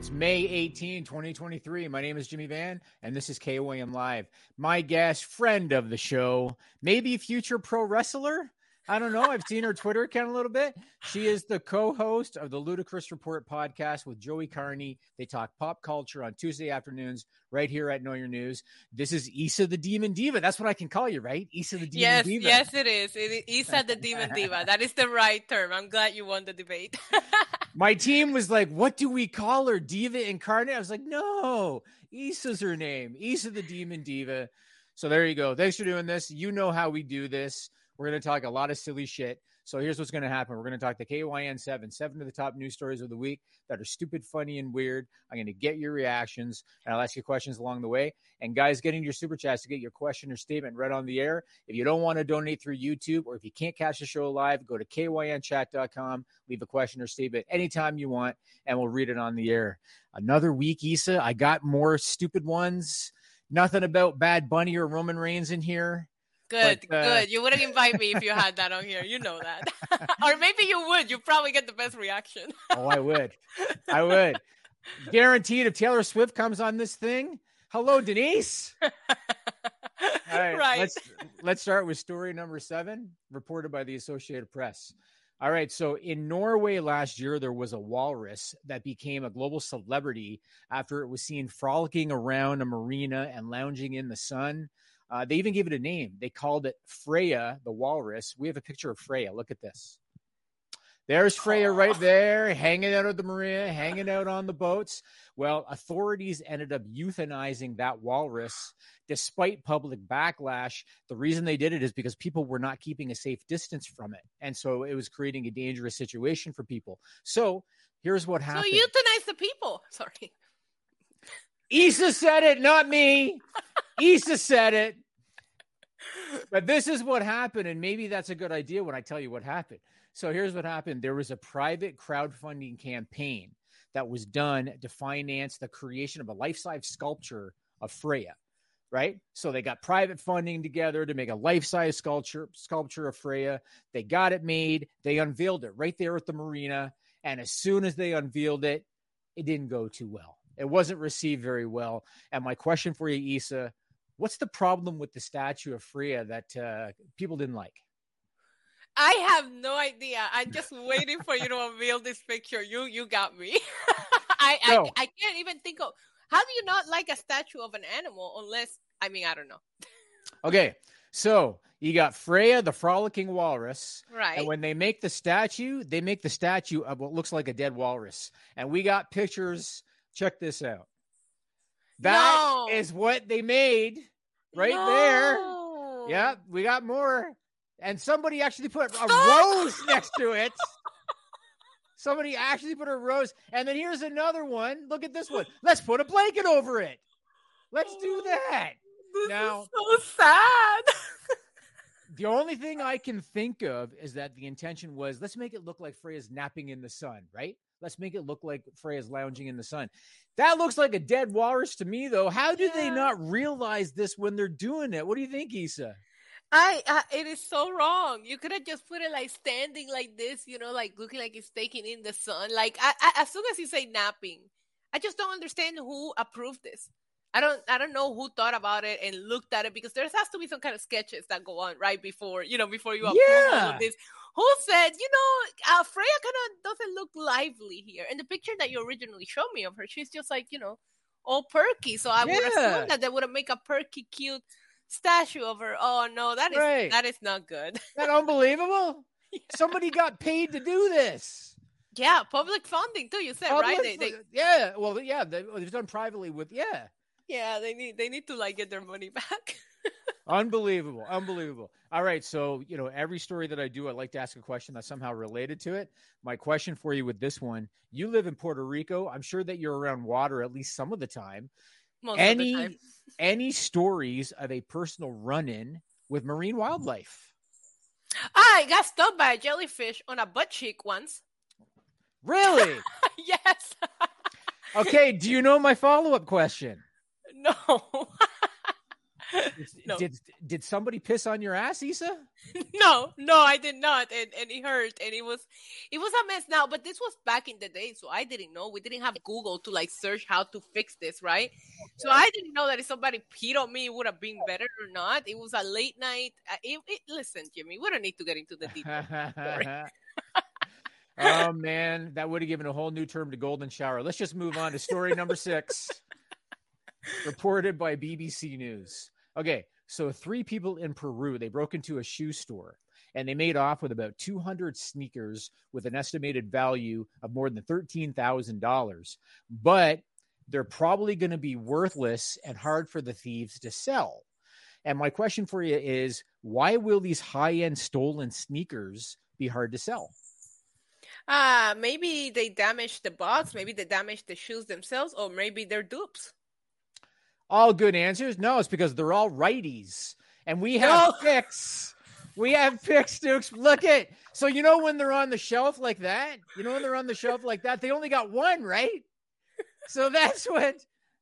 It's May 18, 2023. My name is Jimmy Van, and this is KYN Live. My guest, friend of the show, maybe future pro wrestler. I don't know. I've seen her Twitter account a little bit. She is the co-host of the Ludicrous Report podcast with Joey Carney. They talk pop culture on Tuesday afternoons right here at Know Your News. This is Isa the Demon Diva. That's what I can call you, right? Isa the Demon yes, Diva. Yes, it is. It is Isa the Demon Diva. That is the right term. I'm glad you won the debate. My team was like, "What do we call her? Diva Incarnate?" I was like, "No, Isa's her name. Isa the Demon Diva." So there you go. Thanks for doing this. You know how we do this. We're going to talk a lot of silly shit. So here's what's going to happen. We're going to talk the KYN 7, seven of the top news stories of the week that are stupid, funny, and weird. I'm going to get your reactions and I'll ask you questions along the way. And guys, getting your super chats to get your question or statement read on the air. If you don't want to donate through YouTube or if you can't catch the show live, go to kynchat.com, leave a question or statement anytime you want, and we'll read it on the air. Another week, Isa. I got more stupid ones. Nothing about Bad Bunny or Roman Reigns in here. Good, but, uh, good. You wouldn't invite me if you had that on here. You know that. or maybe you would. You probably get the best reaction. oh, I would. I would. Guaranteed if Taylor Swift comes on this thing. Hello, Denise. All right, right. Let's let's start with story number seven, reported by the Associated Press. All right, so in Norway last year, there was a walrus that became a global celebrity after it was seen frolicking around a marina and lounging in the sun. Uh, they even gave it a name. They called it Freya the walrus. We have a picture of Freya. Look at this. There's Freya right there, hanging out at the marina, hanging out on the boats. Well, authorities ended up euthanizing that walrus despite public backlash. The reason they did it is because people were not keeping a safe distance from it. And so it was creating a dangerous situation for people. So here's what happened. So euthanize the people. Sorry. Isa said it, not me. Isa said it. But this is what happened, and maybe that's a good idea when I tell you what happened. So here's what happened there was a private crowdfunding campaign that was done to finance the creation of a life size sculpture of Freya. Right. So they got private funding together to make a life size sculpture sculpture of Freya. They got it made. They unveiled it right there at the marina. And as soon as they unveiled it, it didn't go too well. It wasn't received very well. And my question for you, Isa, what's the problem with the statue of Freya that uh, people didn't like? I have no idea. I'm just waiting for you to unveil this picture. You you got me. I, no. I I can't even think of how do you not like a statue of an animal unless I mean I don't know. okay, so you got Freya, the frolicking walrus. Right. And when they make the statue, they make the statue of what looks like a dead walrus. And we got pictures. Check this out. That no. is what they made right no. there. Yeah, we got more. And somebody actually put a rose next to it. Somebody actually put a rose. And then here's another one. Look at this one. Let's put a blanket over it. Let's do oh, that. This now, so sad. the only thing I can think of is that the intention was let's make it look like Freya's napping in the sun, right? Let's make it look like Freya's lounging in the sun. That looks like a dead walrus to me, though. How do yeah. they not realize this when they're doing it? What do you think, Isa? I, uh, it is so wrong. You could have just put it like standing like this, you know, like looking like it's taking in the sun. Like I, I, as soon as you say napping, I just don't understand who approved this. I don't I don't know who thought about it and looked at it because there has to be some kind of sketches that go on right before you know before you approve yeah. all of this who said, you know, uh, Freya kind of doesn't look lively here. And the picture that you originally showed me of her, she's just like, you know, all perky. So I yeah. would assume that they would make a perky, cute statue of her. Oh no, that is right. that is not good. that unbelievable? yeah. Somebody got paid to do this. Yeah, public funding too. You said public, right? They, they, yeah, well, yeah, they, have done privately with yeah. Yeah, they need they need to like get their money back. unbelievable, unbelievable. All right, so you know every story that I do, I like to ask a question that's somehow related to it. My question for you with this one: You live in Puerto Rico. I'm sure that you're around water at least some of the time. Most any time. any stories of a personal run-in with marine wildlife? I got stung by a jellyfish on a butt cheek once. Really? yes. okay. Do you know my follow-up question? No. no. Did did somebody piss on your ass, Isa? no, no, I did not, and and it hurt, and it was it was a mess now. But this was back in the day, so I didn't know. We didn't have Google to like search how to fix this, right? So I didn't know that if somebody peed on me, it would have been better or not. It was a late night. Uh, it, it, listen, Jimmy, we don't need to get into the details. oh man, that would have given a whole new term to golden shower. Let's just move on to story number six reported by BBC News. Okay, so three people in Peru, they broke into a shoe store and they made off with about 200 sneakers with an estimated value of more than $13,000. But they're probably going to be worthless and hard for the thieves to sell. And my question for you is why will these high end stolen sneakers be hard to sell? Uh, maybe they damaged the box, maybe they damaged the shoes themselves, or maybe they're dupes all good answers? No, it's because they're all righties. And we have no. pics. We have pics, Dukes. Look at so you know when they're on the shelf like that? You know when they're on the shelf like that, they only got one, right? So that's what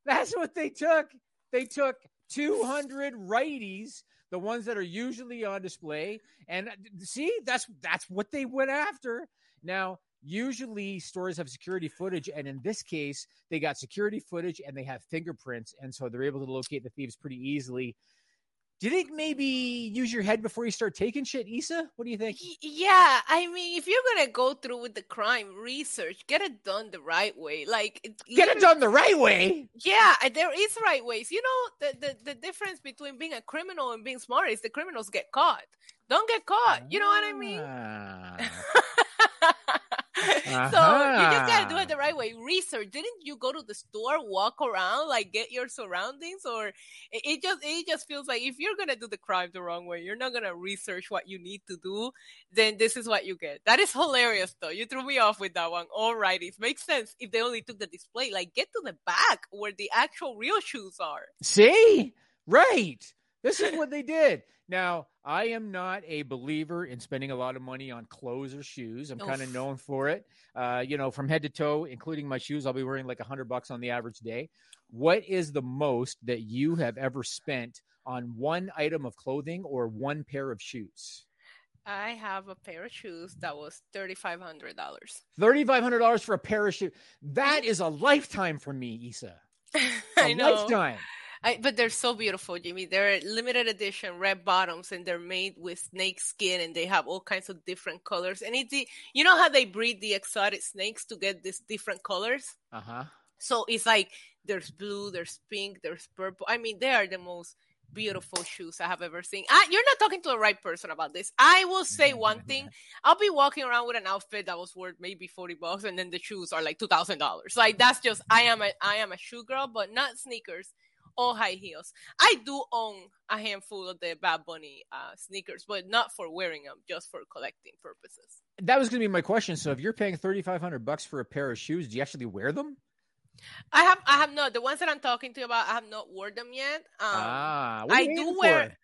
that's what they took. They took 200 righties, the ones that are usually on display, and uh, see, that's that's what they went after. Now, usually stores have security footage and in this case they got security footage and they have fingerprints and so they're able to locate the thieves pretty easily. Do you think maybe use your head before you start taking shit isa what do you think? Yeah i mean if you're gonna go through with the crime research get it done the right way like get it done the right way! Yeah there is right ways. You know the, the the difference between being a criminal and being smart is the criminals get caught. Don't get caught you know what i mean? Ah. Uh-huh. So you just gotta do it the right way. Research. Didn't you go to the store, walk around, like get your surroundings, or it, it just it just feels like if you're gonna do the crime the wrong way, you're not gonna research what you need to do. Then this is what you get. That is hilarious, though. You threw me off with that one. Alright, it makes sense if they only took the display. Like get to the back where the actual real shoes are. See, right. This is what they did. Now, I am not a believer in spending a lot of money on clothes or shoes. I'm kind of known for it. Uh, you know, from head to toe, including my shoes, I'll be wearing like a hundred bucks on the average day. What is the most that you have ever spent on one item of clothing or one pair of shoes? I have a pair of shoes that was thirty five hundred dollars. Thirty five hundred dollars for a pair of shoes. That is a lifetime for me, Isa. A I know. lifetime. I, but they're so beautiful, Jimmy. They're limited edition red bottoms, and they're made with snake skin, and they have all kinds of different colors. And it's the, you know how they breed the exotic snakes to get these different colors. Uh huh. So it's like there's blue, there's pink, there's purple. I mean, they are the most beautiful shoes I have ever seen. I, you're not talking to the right person about this. I will say one thing. I'll be walking around with an outfit that was worth maybe 40 bucks and then the shoes are like $2,000. Like that's just I am a I am a shoe girl, but not sneakers all high heels. I do own a handful of the Bad Bunny uh, sneakers, but not for wearing them, just for collecting purposes. That was going to be my question. So, if you're paying thirty five hundred bucks for a pair of shoes, do you actually wear them? I have, I have not. The ones that I'm talking to you about, I have not worn them yet. Um, ah, I do wear.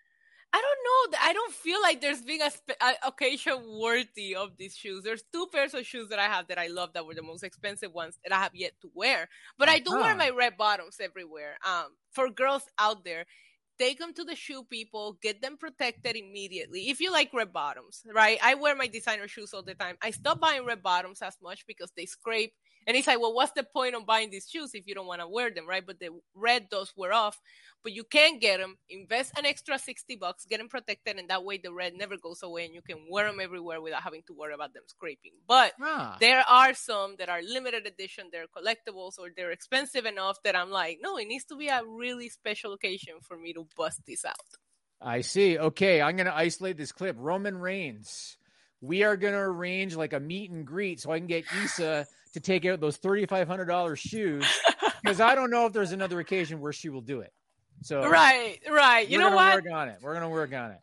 I don't know. I don't feel like there's been a, spe- a, occasion worthy of these shoes. There's two pairs of shoes that I have that I love that were the most expensive ones that I have yet to wear. But uh-huh. I do wear uh-huh. my red bottoms everywhere. Um, for girls out there, take them to the shoe people, get them protected immediately. If you like red bottoms, right? I wear my designer shoes all the time. I stop buying red bottoms as much because they scrape. And it's like, well, what's the point of buying these shoes if you don't want to wear them, right? But the red does wear off but you can get them. Invest an extra 60 bucks, get them protected, and that way the red never goes away and you can wear them everywhere without having to worry about them scraping. But ah. there are some that are limited edition, they're collectibles, or they're expensive enough that I'm like, no, it needs to be a really special occasion for me to bust this out. I see. Okay, I'm going to isolate this clip. Roman Reigns. We are going to arrange like a meet and greet so I can get Isa to take out those $3,500 shoes because I don't know if there's another occasion where she will do it. So right, right. You know what? We're going to Work on it. We're gonna work on it.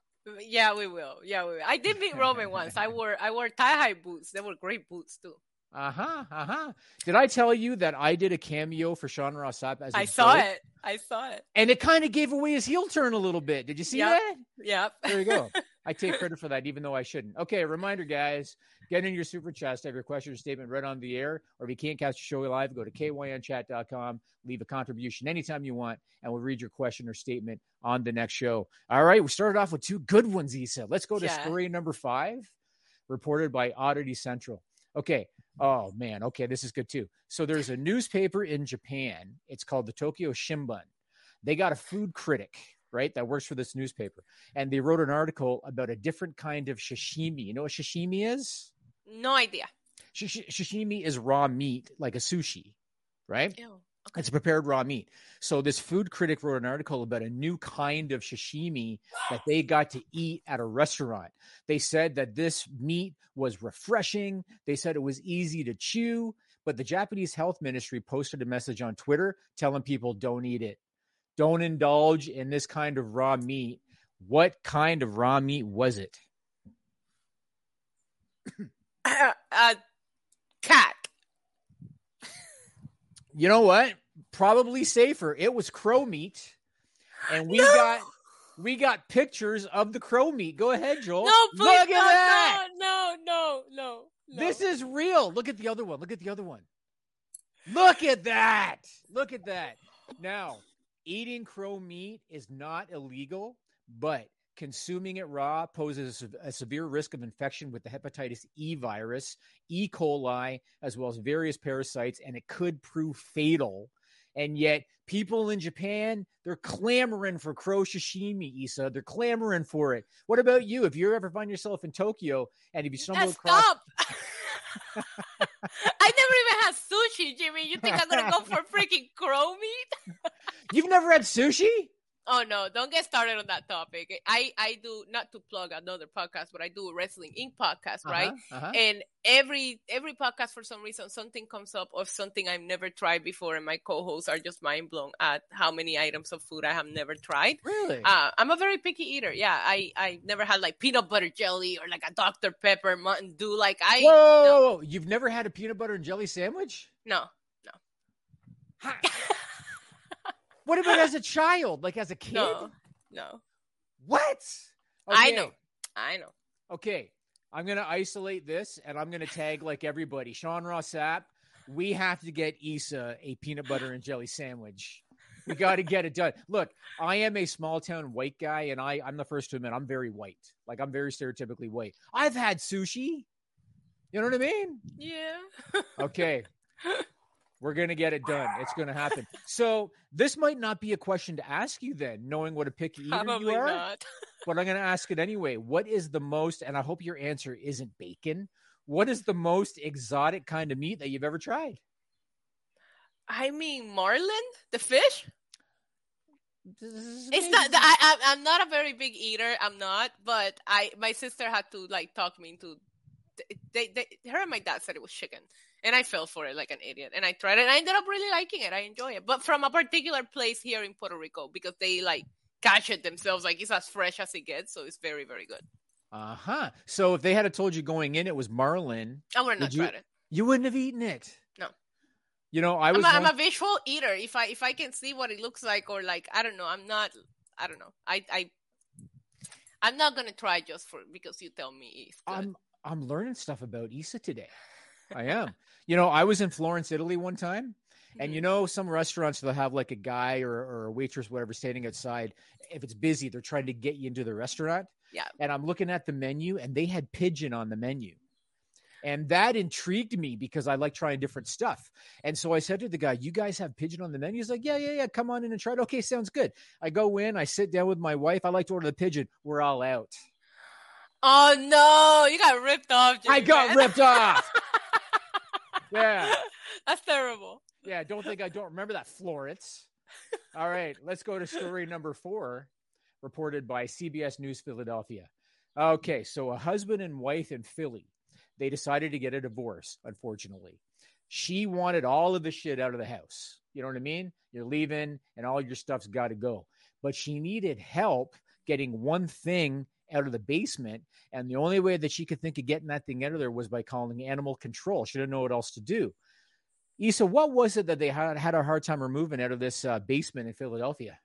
Yeah, we will. Yeah, we will. I did meet Roman once. I wore I wore tie high boots. They were great boots too. Uh huh. Uh huh. Did I tell you that I did a cameo for Sean Ross Sapp as I saw it. I saw it. And it kind of gave away his heel turn a little bit. Did you see yep. that? Yep. There you go. I take credit for that, even though I shouldn't. Okay, reminder, guys, get in your super chats, have your question or statement read on the air, or if you can't catch the show live, go to kynchat.com, leave a contribution anytime you want, and we'll read your question or statement on the next show. All right, we started off with two good ones, Isa. Let's go to yeah. story number five, reported by Oddity Central. Okay. Oh man. Okay, this is good too. So there's a newspaper in Japan. It's called the Tokyo Shimbun. They got a food critic right? That works for this newspaper. And they wrote an article about a different kind of sashimi. You know what sashimi is? No idea. Sashimi is raw meat, like a sushi, right? Ew. Okay. It's prepared raw meat. So this food critic wrote an article about a new kind of sashimi that they got to eat at a restaurant. They said that this meat was refreshing. They said it was easy to chew, but the Japanese health ministry posted a message on Twitter telling people don't eat it don't indulge in this kind of raw meat. What kind of raw meat was it? uh, cat. You know what? Probably safer. It was crow meat, and we no! got we got pictures of the crow meat. Go ahead, Joel. No, please, Look at no, that. No, no, no, no. This is real. Look at the other one. Look at the other one. Look at that. Look at that. Now, eating crow meat is not illegal, but consuming it raw poses a severe risk of infection with the hepatitis E virus, E. coli, as well as various parasites, and it could prove fatal. And yet, people in Japan, they're clamoring for crow sashimi, Isa. They're clamoring for it. What about you? If you ever find yourself in Tokyo and if you stumble across. Stop! I never even had sushi, Jimmy. You think I'm gonna go for freaking crow meat? You've never had sushi? Oh no, don't get started on that topic. I I do not to plug another podcast, but I do a wrestling Inc. podcast, uh-huh, right? Uh-huh. And every every podcast for some reason something comes up of something I've never tried before, and my co-hosts are just mind blown at how many items of food I have never tried. Really? Uh, I'm a very picky eater. Yeah, I I never had like peanut butter jelly or like a Dr Pepper Mountain Dew. Like I. Whoa! No. You've never had a peanut butter and jelly sandwich? No, no. What about as a child? Like as a kid? No. No. What? Okay. I know. I know. Okay. I'm gonna isolate this and I'm gonna tag like everybody. Sean Ross Sapp, we have to get Isa a peanut butter and jelly sandwich. We got to get it done. Look, I am a small town white guy, and I, I'm the first to admit I'm very white. Like I'm very stereotypically white. I've had sushi. You know what I mean? Yeah. okay. We're going to get it done. It's going to happen. So this might not be a question to ask you then, knowing what a picky eater Probably you are. Not. but I'm going to ask it anyway. What is the most, and I hope your answer isn't bacon. What is the most exotic kind of meat that you've ever tried? I mean, marlin, the fish. It's not. I, I'm not a very big eater. I'm not, but I my sister had to like talk me into. They, they, her and my dad said it was chicken, and I fell for it like an idiot. And I tried it and I ended up really liking it. I enjoy it. But from a particular place here in Puerto Rico because they like catch it themselves. Like it's as fresh as it gets. So it's very, very good. Uh huh. So if they had told you going in it was marlin, I would not you, tried it. You wouldn't have eaten it. No. You know, I was. I'm a, I'm a visual eater. If I if I can see what it looks like, or like I don't know, I'm not. I don't know. I I I'm not gonna try just for because you tell me. I'm I'm learning stuff about Isa today. I am. You know, I was in Florence, Italy one time. And you mm-hmm. know, some restaurants they'll have like a guy or, or a waitress, whatever, standing outside. If it's busy, they're trying to get you into the restaurant. Yeah. And I'm looking at the menu, and they had pigeon on the menu, and that intrigued me because I like trying different stuff. And so I said to the guy, "You guys have pigeon on the menu?" He's like, "Yeah, yeah, yeah. Come on in and try it." Okay, sounds good. I go in, I sit down with my wife. I like to order the pigeon. We're all out. Oh no, you got ripped off. I got ripped off. yeah. That's terrible. Yeah, don't think I don't remember that, Florence. All right, let's go to story number four, reported by CBS News Philadelphia. Okay, so a husband and wife in Philly, they decided to get a divorce, unfortunately. She wanted all of the shit out of the house. You know what I mean? You're leaving and all your stuff's got to go. But she needed help getting one thing out of the basement. And the only way that she could think of getting that thing out of there was by calling animal control. She didn't know what else to do. Isa, what was it that they had, had a hard time removing out of this uh, basement in Philadelphia?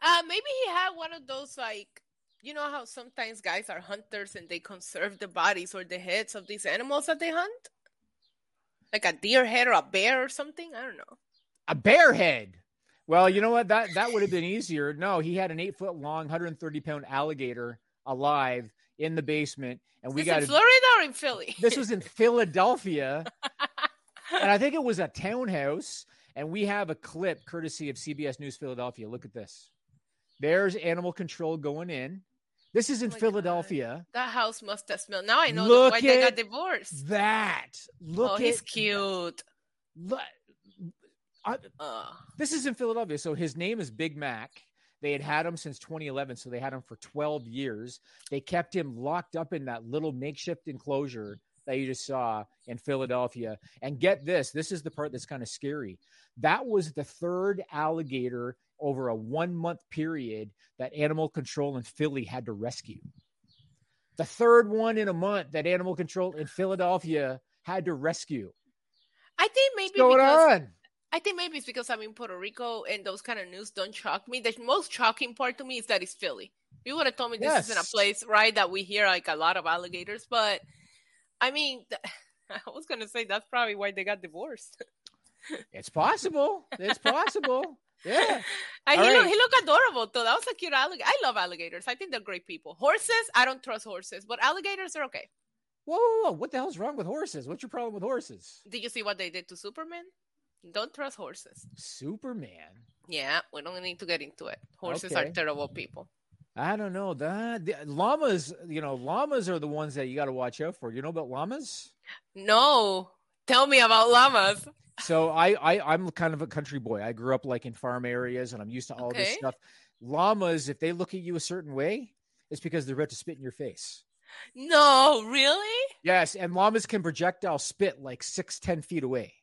Uh, maybe he had one of those like you know how sometimes guys are hunters and they conserve the bodies or the heads of these animals that they hunt? Like a deer head or a bear or something? I don't know. A bear head. Well, you know what? That that would have been easier. No, he had an eight foot long, 130 pound alligator alive in the basement, and we got in Florida or in Philly. this was in Philadelphia, and I think it was a townhouse. And we have a clip courtesy of CBS News Philadelphia. Look at this. There's animal control going in. This is in oh Philadelphia. God. That house must have smelled. Now I know Look why they got divorced. That. Look. Oh, he's cute. Look, I, uh. This is in Philadelphia. So his name is Big Mac. They had had him since 2011, so they had him for 12 years. They kept him locked up in that little makeshift enclosure that you just saw in Philadelphia. And get this this is the part that's kind of scary. That was the third alligator over a one month period that animal control in Philly had to rescue. The third one in a month that animal control in Philadelphia had to rescue. I think maybe What's going because, on? I think maybe it's because I'm in Puerto Rico and those kind of news don't shock me. The most shocking part to me is that it's Philly. You would have told me this yes. isn't a place, right, that we hear like a lot of alligators, but I mean, I was gonna say that's probably why they got divorced. it's possible. It's possible. Yeah. And he, right. look, he looked adorable though. That was a cute alligator. I love alligators. I think they're great people. Horses, I don't trust horses, but alligators are okay. Whoa, whoa, whoa, what the hell's wrong with horses? What's your problem with horses? Did you see what they did to Superman? Don't trust horses. Superman. Yeah, we don't need to get into it. Horses okay. are terrible people. I don't know that the, llamas. You know, llamas are the ones that you got to watch out for. You know about llamas? No, tell me about llamas. So I, I I'm kind of a country boy. I grew up like in farm areas, and I'm used to all okay. this stuff. Llamas, if they look at you a certain way, it's because they're about to spit in your face. No, really? Yes, and llamas can projectile spit like six, ten feet away.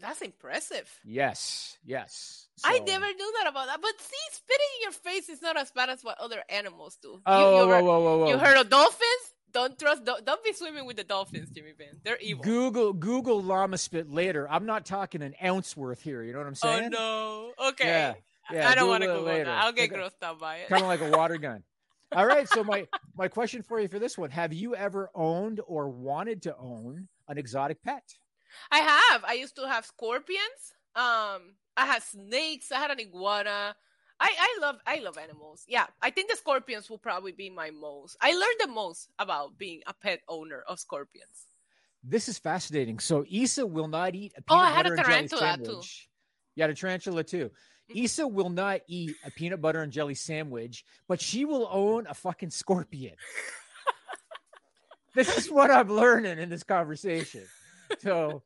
That's impressive. Yes, yes. So. I never knew that about that. But see, spitting in your face is not as bad as what other animals do. Oh, you, whoa, whoa, whoa, whoa. You heard of dolphins? Don't trust. Don't, don't be swimming with the dolphins, Jimmy Van. They're evil. Google Google llama spit later. I'm not talking an ounce worth here. You know what I'm oh, saying? Oh no. Okay. Yeah. yeah I don't want to Google later. that. I'll get like grossed out by it. Kind of like a water gun. All right. So my my question for you for this one: Have you ever owned or wanted to own an exotic pet? I have. I used to have scorpions. Um, I had snakes. I had an iguana. I, I love I love animals. Yeah, I think the scorpions will probably be my most. I learned the most about being a pet owner of scorpions. This is fascinating. So Isa will not eat a peanut oh, I had butter a tarantula and jelly sandwich. Too. You had a tarantula too. Mm-hmm. Isa will not eat a peanut butter and jelly sandwich, but she will own a fucking scorpion. this is what I'm learning in this conversation. So,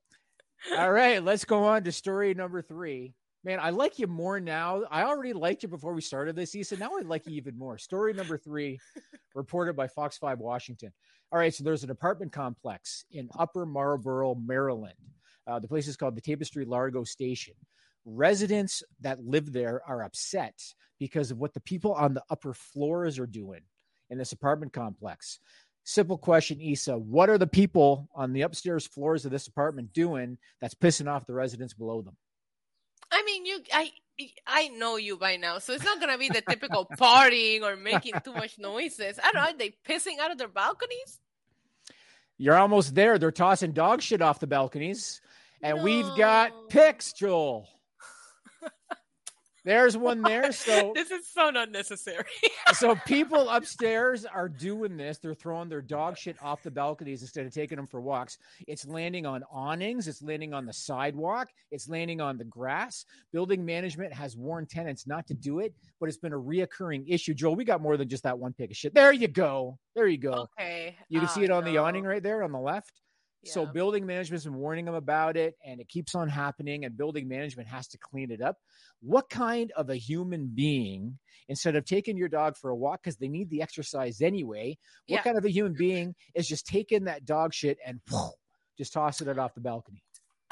all right, let's go on to story number three. Man, I like you more now. I already liked you before we started this, Isa. Now I like you even more. Story number three, reported by Fox 5 Washington. All right, so there's an apartment complex in Upper Marlboro, Maryland. Uh, the place is called the Tapestry Largo Station. Residents that live there are upset because of what the people on the upper floors are doing in this apartment complex. Simple question, Isa. What are the people on the upstairs floors of this apartment doing that's pissing off the residents below them? I mean, you, I, I know you by now, so it's not gonna be the typical partying or making too much noises. I don't know. Are they pissing out of their balconies? You're almost there. They're tossing dog shit off the balconies, and no. we've got pics, Joel. There's one there. So this is so unnecessary. so people upstairs are doing this. They're throwing their dog shit off the balconies instead of taking them for walks. It's landing on awnings. It's landing on the sidewalk. It's landing on the grass. Building management has warned tenants not to do it, but it's been a reoccurring issue. Joel, we got more than just that one pic of shit. There you go. There you go. Okay. You can see uh, it on no. the awning right there on the left. So building management's been warning them about it and it keeps on happening and building management has to clean it up. What kind of a human being, instead of taking your dog for a walk because they need the exercise anyway, what yeah. kind of a human being is just taking that dog shit and just tossing it off the balcony?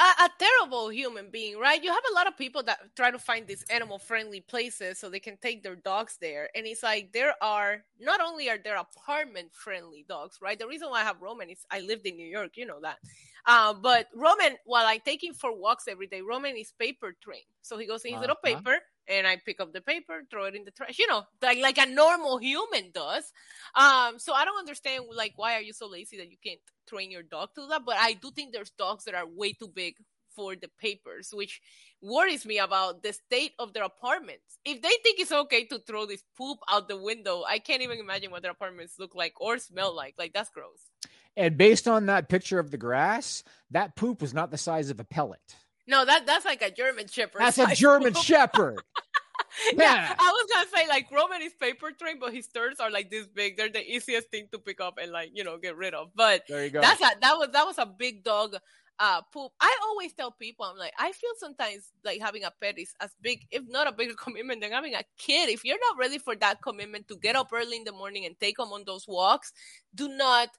A, a, terrible human being, right? You have a lot of people that try to find these animal friendly places so they can take their dogs there. And it's like there are not only are there apartment friendly dogs, right? The reason why I have Roman is I lived in New York, you know that. Uh, but Roman, while I take him for walks every day, Roman is paper trained. So he goes in his uh-huh. little paper and I pick up the paper, throw it in the trash, you know, like like a normal human does. Um, so I don't understand like why are you so lazy that you can't train your dog to that? But I do think there's dogs that are way too big for the papers, which worries me about the state of their apartments. If they think it's okay to throw this poop out the window, I can't even imagine what their apartments look like or smell like. Like that's gross. And based on that picture of the grass, that poop was not the size of a pellet. No, that that's like a German Shepherd. That's a German. Shepherd. yeah, I was gonna say like Roman is paper train, but his turds are like this big. They're the easiest thing to pick up and like you know get rid of. But there you go. That's a, that was that was a big dog uh poop. I always tell people I'm like I feel sometimes like having a pet is as big, if not a bigger commitment than having a kid. If you're not ready for that commitment to get up early in the morning and take them on those walks, do not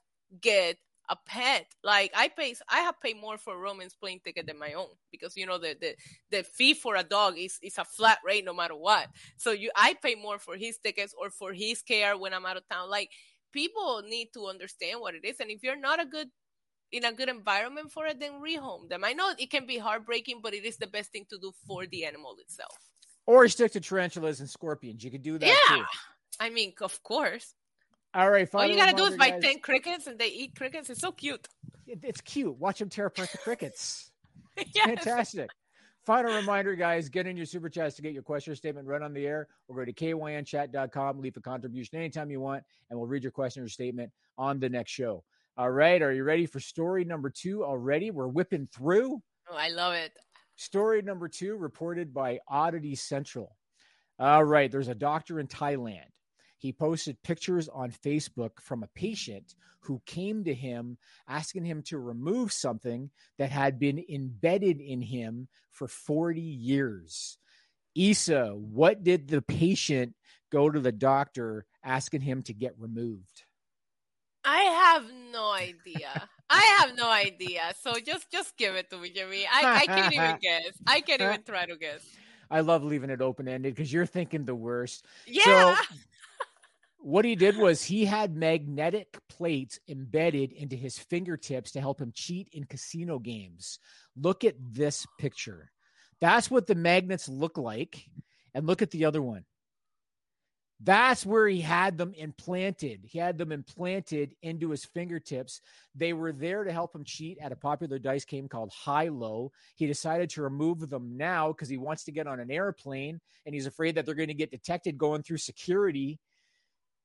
get a pet. Like I pay, I have paid more for a Roman's plane ticket than my own because you know the the the fee for a dog is is a flat rate no matter what. So you, I pay more for his tickets or for his care when I'm out of town. Like people need to understand what it is, and if you're not a good in a good environment for it, then rehome them. I know it can be heartbreaking, but it is the best thing to do for the animal itself. Or stick to tarantulas and scorpions. You could do that yeah. Too. I mean, of course. All right. All you gotta do is buy guys. ten crickets, and they eat crickets. It's so cute. It, it's cute. Watch them tear apart the crickets. yes. Fantastic. Final reminder, guys, get in your super chats to get your question or statement run on the air or go to kynchat.com, leave a contribution anytime you want, and we'll read your question or statement on the next show. All right. Are you ready for story number two already? We're whipping through. Oh, I love it. Story number two reported by Oddity Central. All right. There's a doctor in Thailand he posted pictures on Facebook from a patient who came to him asking him to remove something that had been embedded in him for 40 years. Isa, what did the patient go to the doctor asking him to get removed? I have no idea. I have no idea. So just just give it to me, Jimmy. I, I can't even guess. I can't even try to guess. I love leaving it open ended because you're thinking the worst. Yeah. So what he did was he had magnetic plates embedded into his fingertips to help him cheat in casino games. Look at this picture. That's what the magnets look like. And look at the other one. That's where he had them implanted. He had them implanted into his fingertips. They were there to help him cheat at a popular dice game called High Low. He decided to remove them now because he wants to get on an airplane and he's afraid that they're going to get detected going through security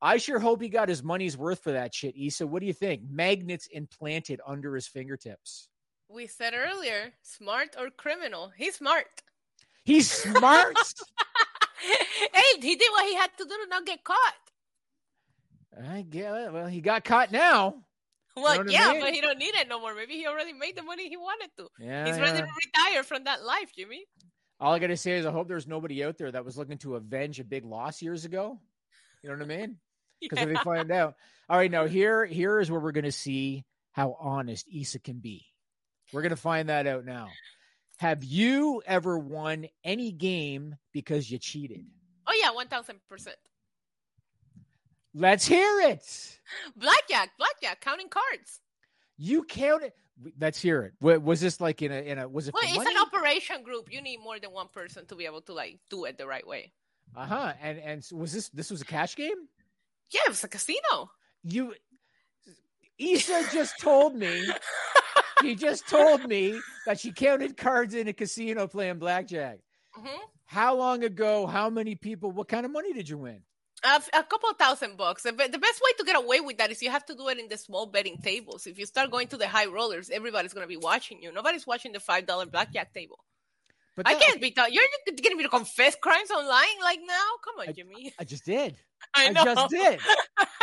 I sure hope he got his money's worth for that shit, Isa. What do you think? Magnets implanted under his fingertips. We said earlier, smart or criminal. He's smart. He's smart. hey, he did what he had to do to not get caught. I get it. Well, he got caught now. Well, you know yeah, I mean? but he don't need it no more. Maybe he already made the money he wanted to. Yeah, he's ready yeah. to retire from that life, Jimmy. All I gotta say is I hope there's nobody out there that was looking to avenge a big loss years ago. You know what I mean? because yeah. if they find out. All right, now here here is where we're going to see how honest Isa can be. We're going to find that out now. Have you ever won any game because you cheated? Oh yeah, one thousand percent. Let's hear it. Blackjack, blackjack, counting cards. You counted. Let's hear it. Was this like in a in a was it? Well, it's money? an operation group. You need more than one person to be able to like do it the right way. Uh huh. And and was this this was a cash game? Yeah, it was a casino. You, Isa just told me. he just told me that she counted cards in a casino playing blackjack. Mm-hmm. How long ago? How many people? What kind of money did you win? Uh, a couple thousand bucks. The best way to get away with that is you have to do it in the small betting tables. If you start going to the high rollers, everybody's going to be watching you. Nobody's watching the five dollar blackjack table. But that, I can't be taught. You're getting me to confess crimes online like now? Come on, I, Jimmy. I just did. I, I just did.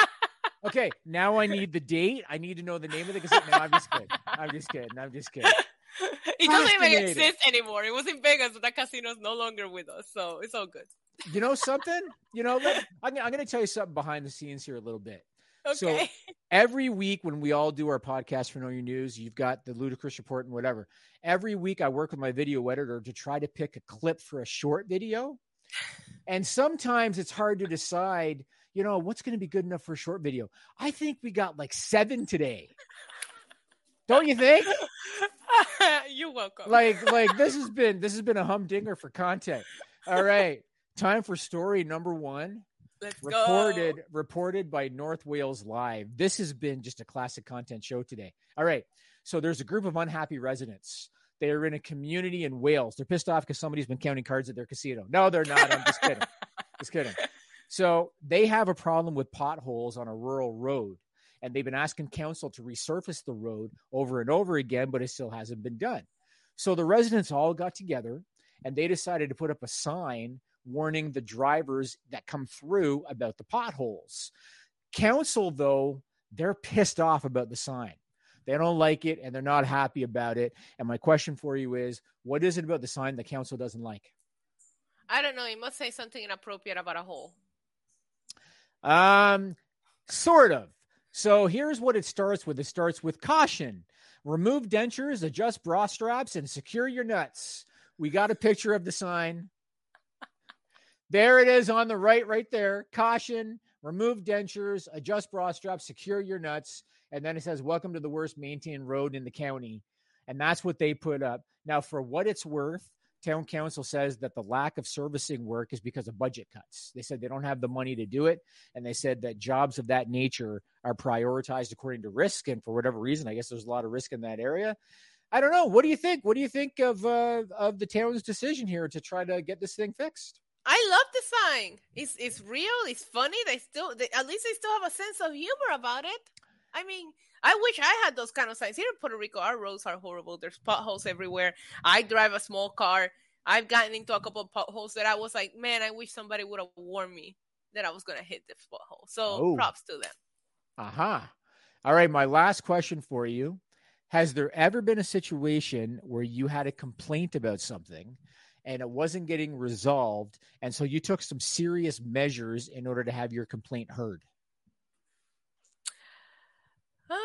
okay, now I need the date. I need to know the name of the casino. No, I'm just kidding. I'm just kidding. I'm just kidding. It doesn't even exist anymore. It was in Vegas, but that casino is no longer with us, so it's all good. You know something? You know, let, I'm, I'm going to tell you something behind the scenes here a little bit. Okay. So every week when we all do our podcast for Know Your News, you've got the ludicrous report and whatever. Every week I work with my video editor to try to pick a clip for a short video. And sometimes it's hard to decide, you know, what's going to be good enough for a short video. I think we got like seven today. Don't you think? You're welcome. Like, like this has been this has been a humdinger for content. All right, time for story number one. Let's reported go. reported by North Wales Live. This has been just a classic content show today. All right, so there's a group of unhappy residents. They are in a community in Wales. They're pissed off because somebody's been counting cards at their casino. No, they're not. I'm just kidding. just kidding. So they have a problem with potholes on a rural road and they've been asking council to resurface the road over and over again, but it still hasn't been done. So the residents all got together and they decided to put up a sign warning the drivers that come through about the potholes. Council, though, they're pissed off about the sign. They don't like it and they're not happy about it. And my question for you is what is it about the sign the council doesn't like? I don't know. It must say something inappropriate about a hole. Um, sort of. So here's what it starts with. It starts with caution. Remove dentures, adjust bra straps, and secure your nuts. We got a picture of the sign. There it is on the right, right there. Caution, remove dentures, adjust bra straps, secure your nuts. And then it says, Welcome to the worst maintained road in the county. And that's what they put up. Now, for what it's worth, town council says that the lack of servicing work is because of budget cuts. They said they don't have the money to do it. And they said that jobs of that nature are prioritized according to risk. And for whatever reason, I guess there's a lot of risk in that area. I don't know. What do you think? What do you think of uh, of the town's decision here to try to get this thing fixed? I love the sign. It's it's real. It's funny. They still, they, at least they still have a sense of humor about it. I mean, I wish I had those kind of signs. Here in Puerto Rico, our roads are horrible. There's potholes everywhere. I drive a small car. I've gotten into a couple of potholes that I was like, man, I wish somebody would have warned me that I was going to hit this pothole. So oh. props to them. Aha. Uh-huh. All right. My last question for you Has there ever been a situation where you had a complaint about something and it wasn't getting resolved? And so you took some serious measures in order to have your complaint heard? Um,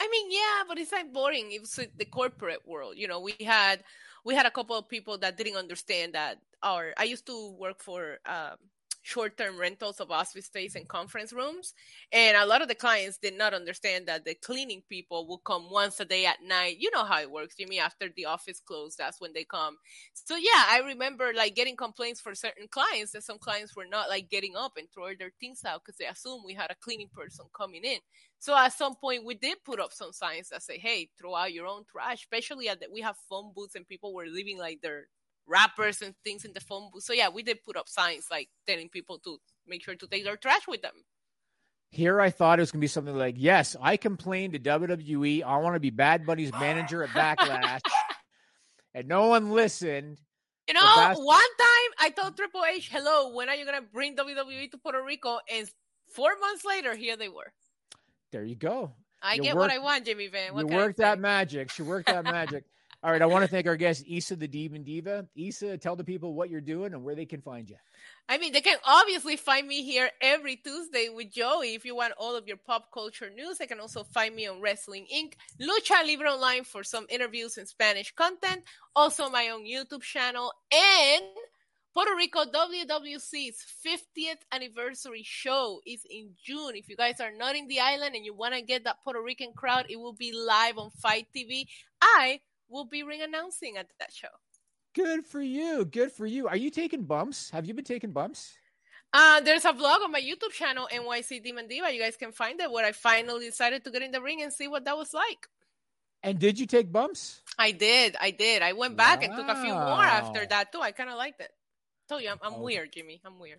I mean, yeah, but it's like boring. It was the corporate world. You know, we had we had a couple of people that didn't understand that our I used to work for um, short-term rentals of office space and conference rooms. And a lot of the clients did not understand that the cleaning people will come once a day at night. You know how it works. Jimmy after the office closed that's when they come. So yeah i remember like getting complaints for certain clients that some clients were not like getting up and throwing their things out because they assumed we had a cleaning person coming in. So at some point we did put up some signs that say hey throw out your own trash especially at that we have phone booths and people were leaving like their wrappers and things in the phone booth. So yeah, we did put up signs like telling people to make sure to take their trash with them. Here I thought it was gonna be something like, yes, I complained to WWE. I want to be Bad Bunny's manager at Backlash. and no one listened. You know, Bas- one time I told Triple H, hello, when are you gonna bring WWE to Puerto Rico? And four months later, here they were. There you go. I you get work, what I want, Jimmy Van. What you worked that magic. She worked that magic. All right, I want to thank our guest, Isa the Demon Diva. Isa, tell the people what you're doing and where they can find you. I mean, they can obviously find me here every Tuesday with Joey. If you want all of your pop culture news, they can also find me on Wrestling Inc., Lucha Libre Online for some interviews and Spanish content, also my own YouTube channel, and Puerto Rico WWC's 50th anniversary show is in June. If you guys are not in the island and you want to get that Puerto Rican crowd, it will be live on FITE TV. I will be ring announcing at that show. Good for you. Good for you. Are you taking bumps? Have you been taking bumps? Uh, there's a vlog on my YouTube channel, NYC Demon Diva. You guys can find it where I finally decided to get in the ring and see what that was like. And did you take bumps? I did. I did. I went back wow. and took a few more after that too. I kind of liked it. I told you, I'm, I'm oh. weird, Jimmy. I'm weird.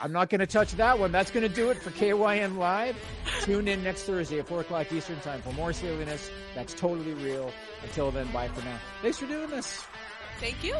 I'm not going to touch that one. That's going to do it for KYN Live. Tune in next Thursday at 4 o'clock Eastern Time for more silliness that's totally real. Until then, bye for now. Thanks for doing this. Thank you.